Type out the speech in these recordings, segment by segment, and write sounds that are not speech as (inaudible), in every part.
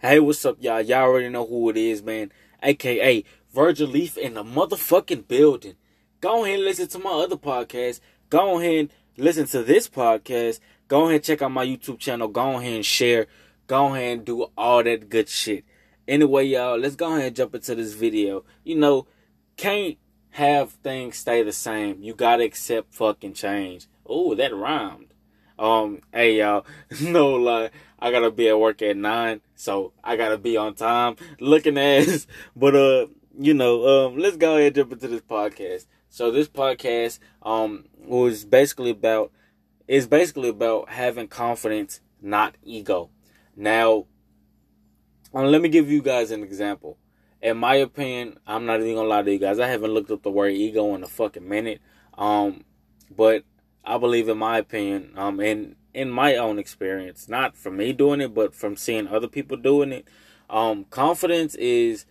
Hey, what's up, y'all? Y'all already know who it is, man. AKA Virgil Leaf in the motherfucking building. Go ahead and listen to my other podcast. Go ahead and listen to this podcast. Go ahead and check out my YouTube channel. Go ahead and share. Go ahead and do all that good shit. Anyway, y'all, let's go ahead and jump into this video. You know, can't have things stay the same. You gotta accept fucking change. Oh, that rhymed. Um, hey y'all, (laughs) no lie, I gotta be at work at nine, so I gotta be on time. Looking ass, (laughs) but uh, you know, um, let's go ahead and jump into this podcast. So this podcast, um, was basically about, is basically about having confidence, not ego. Now, um, let me give you guys an example. In my opinion, I'm not even gonna lie to you guys. I haven't looked up the word ego in a fucking minute. Um, but I believe, in my opinion, um, and in my own experience, not from me doing it, but from seeing other people doing it, um, confidence is,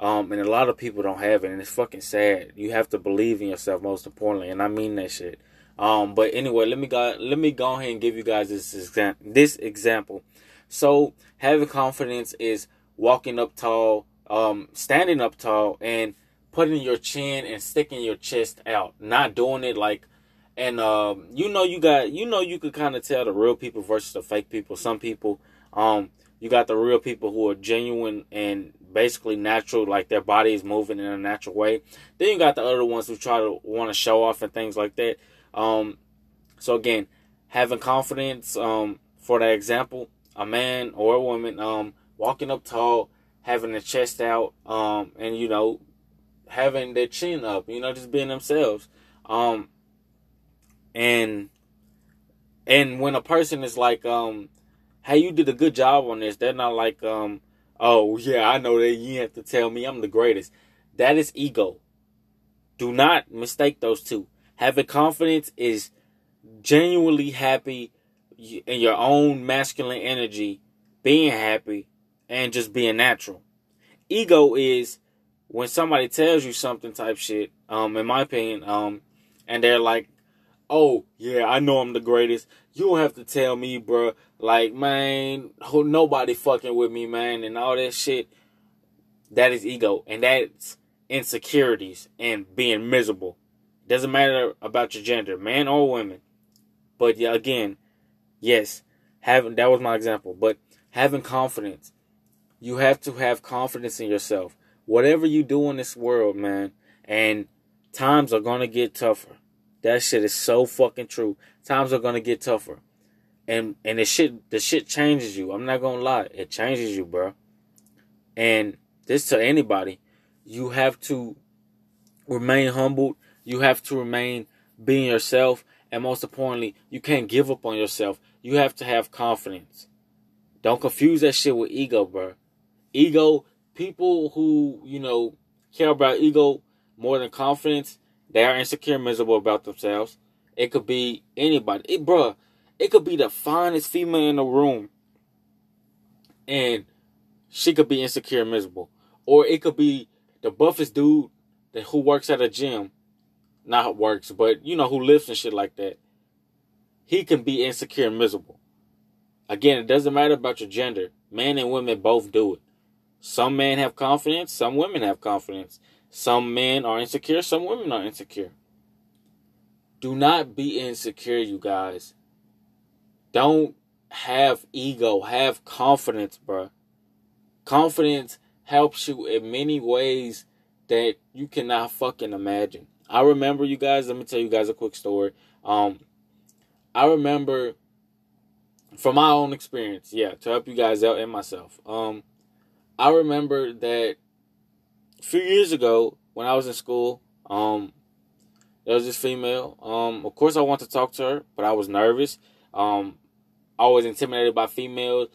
um, and a lot of people don't have it, and it's fucking sad. You have to believe in yourself, most importantly, and I mean that shit. Um, but anyway, let me go. Let me go ahead and give you guys this exam- this example. So having confidence is walking up tall, um, standing up tall, and putting your chin and sticking your chest out. Not doing it like and um, you know you got you know you could kind of tell the real people versus the fake people. Some people, um, you got the real people who are genuine and basically natural, like their body is moving in a natural way. Then you got the other ones who try to want to show off and things like that. Um, so again, having confidence. Um, for that example, a man or a woman um, walking up tall, having their chest out, um, and you know, having their chin up. You know, just being themselves. Um, and and when a person is like um hey you did a good job on this they're not like um oh yeah i know that you have to tell me i'm the greatest. That is ego. Do not mistake those two. Having confidence is genuinely happy in your own masculine energy being happy and just being natural. Ego is when somebody tells you something type shit um in my opinion um and they're like oh yeah, I know I'm the greatest. You don't have to tell me, bro. Like, man, nobody fucking with me, man, and all that shit. That is ego, and that's insecurities and being miserable. Doesn't matter about your gender, man or woman. But yeah, again, yes, having that was my example. But having confidence, you have to have confidence in yourself. Whatever you do in this world, man, and times are gonna get tougher that shit is so fucking true. Times are gonna get tougher. And and the shit the shit changes you. I'm not gonna lie. It changes you, bro. And this to anybody. You have to remain humbled. You have to remain being yourself. And most importantly, you can't give up on yourself. You have to have confidence. Don't confuse that shit with ego, bro. Ego, people who, you know, care about ego more than confidence, they are insecure, miserable about themselves. It could be anybody. It, bruh, it could be the finest female in the room. And she could be insecure, miserable. Or it could be the buffest dude that who works at a gym. Not works, but you know, who lives and shit like that. He can be insecure and miserable. Again, it doesn't matter about your gender. Men and women both do it. Some men have confidence, some women have confidence. Some men are insecure, some women are insecure. Do not be insecure, you guys. Don't have ego, have confidence, bro. Confidence helps you in many ways that you cannot fucking imagine. I remember you guys, let me tell you guys a quick story. Um I remember from my own experience, yeah, to help you guys out and myself. Um I remember that a few years ago when I was in school, um, there was this female. Um, of course, I wanted to talk to her, but I was nervous. Um, I was intimidated by females.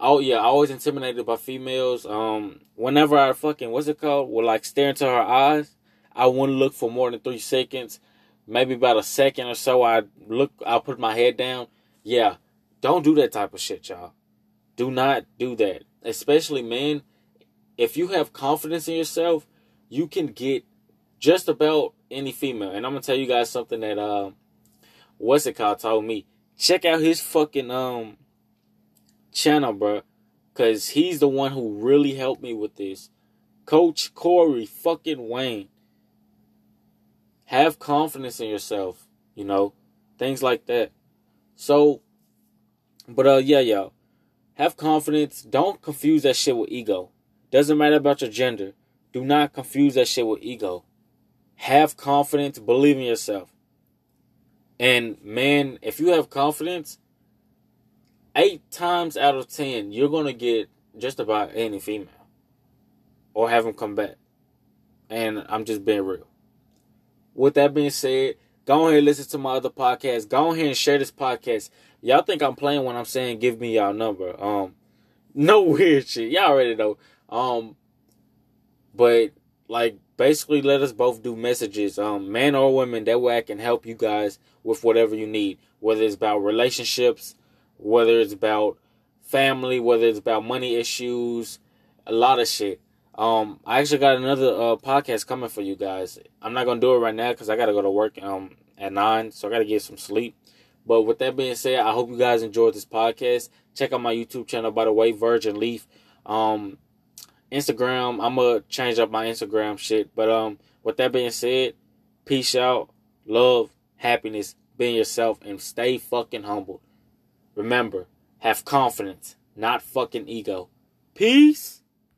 Oh yeah, I was intimidated by females. Um, whenever I fucking what's it called? Would like stare into her eyes. I wouldn't look for more than three seconds. Maybe about a second or so. I look. I put my head down. Yeah, don't do that type of shit, y'all. Do not do that, especially men if you have confidence in yourself, you can get just about any female. And I'm gonna tell you guys something that uh, what's it called told me. Check out his fucking um channel, bro. Cause he's the one who really helped me with this. Coach Corey fucking Wayne. Have confidence in yourself, you know, things like that. So, but uh, yeah, y'all, have confidence. Don't confuse that shit with ego. Doesn't matter about your gender. Do not confuse that shit with ego. Have confidence. Believe in yourself. And man, if you have confidence, eight times out of ten, you're gonna get just about any female, or have them come back. And I'm just being real. With that being said, go ahead and listen to my other podcast. Go ahead and share this podcast. Y'all think I'm playing when I'm saying give me y'all number. Um, no weird shit. Y'all already know. Um, but like basically let us both do messages, um, man or women. That way I can help you guys with whatever you need, whether it's about relationships, whether it's about family, whether it's about money issues, a lot of shit. Um, I actually got another uh, podcast coming for you guys. I'm not gonna do it right now because I gotta go to work um at nine, so I gotta get some sleep. But with that being said, I hope you guys enjoyed this podcast. Check out my YouTube channel, by the way, Virgin Leaf. Um, Instagram, I'm gonna change up my Instagram shit. But um, with that being said, peace out, love, happiness, being yourself, and stay fucking humble. Remember, have confidence, not fucking ego. Peace.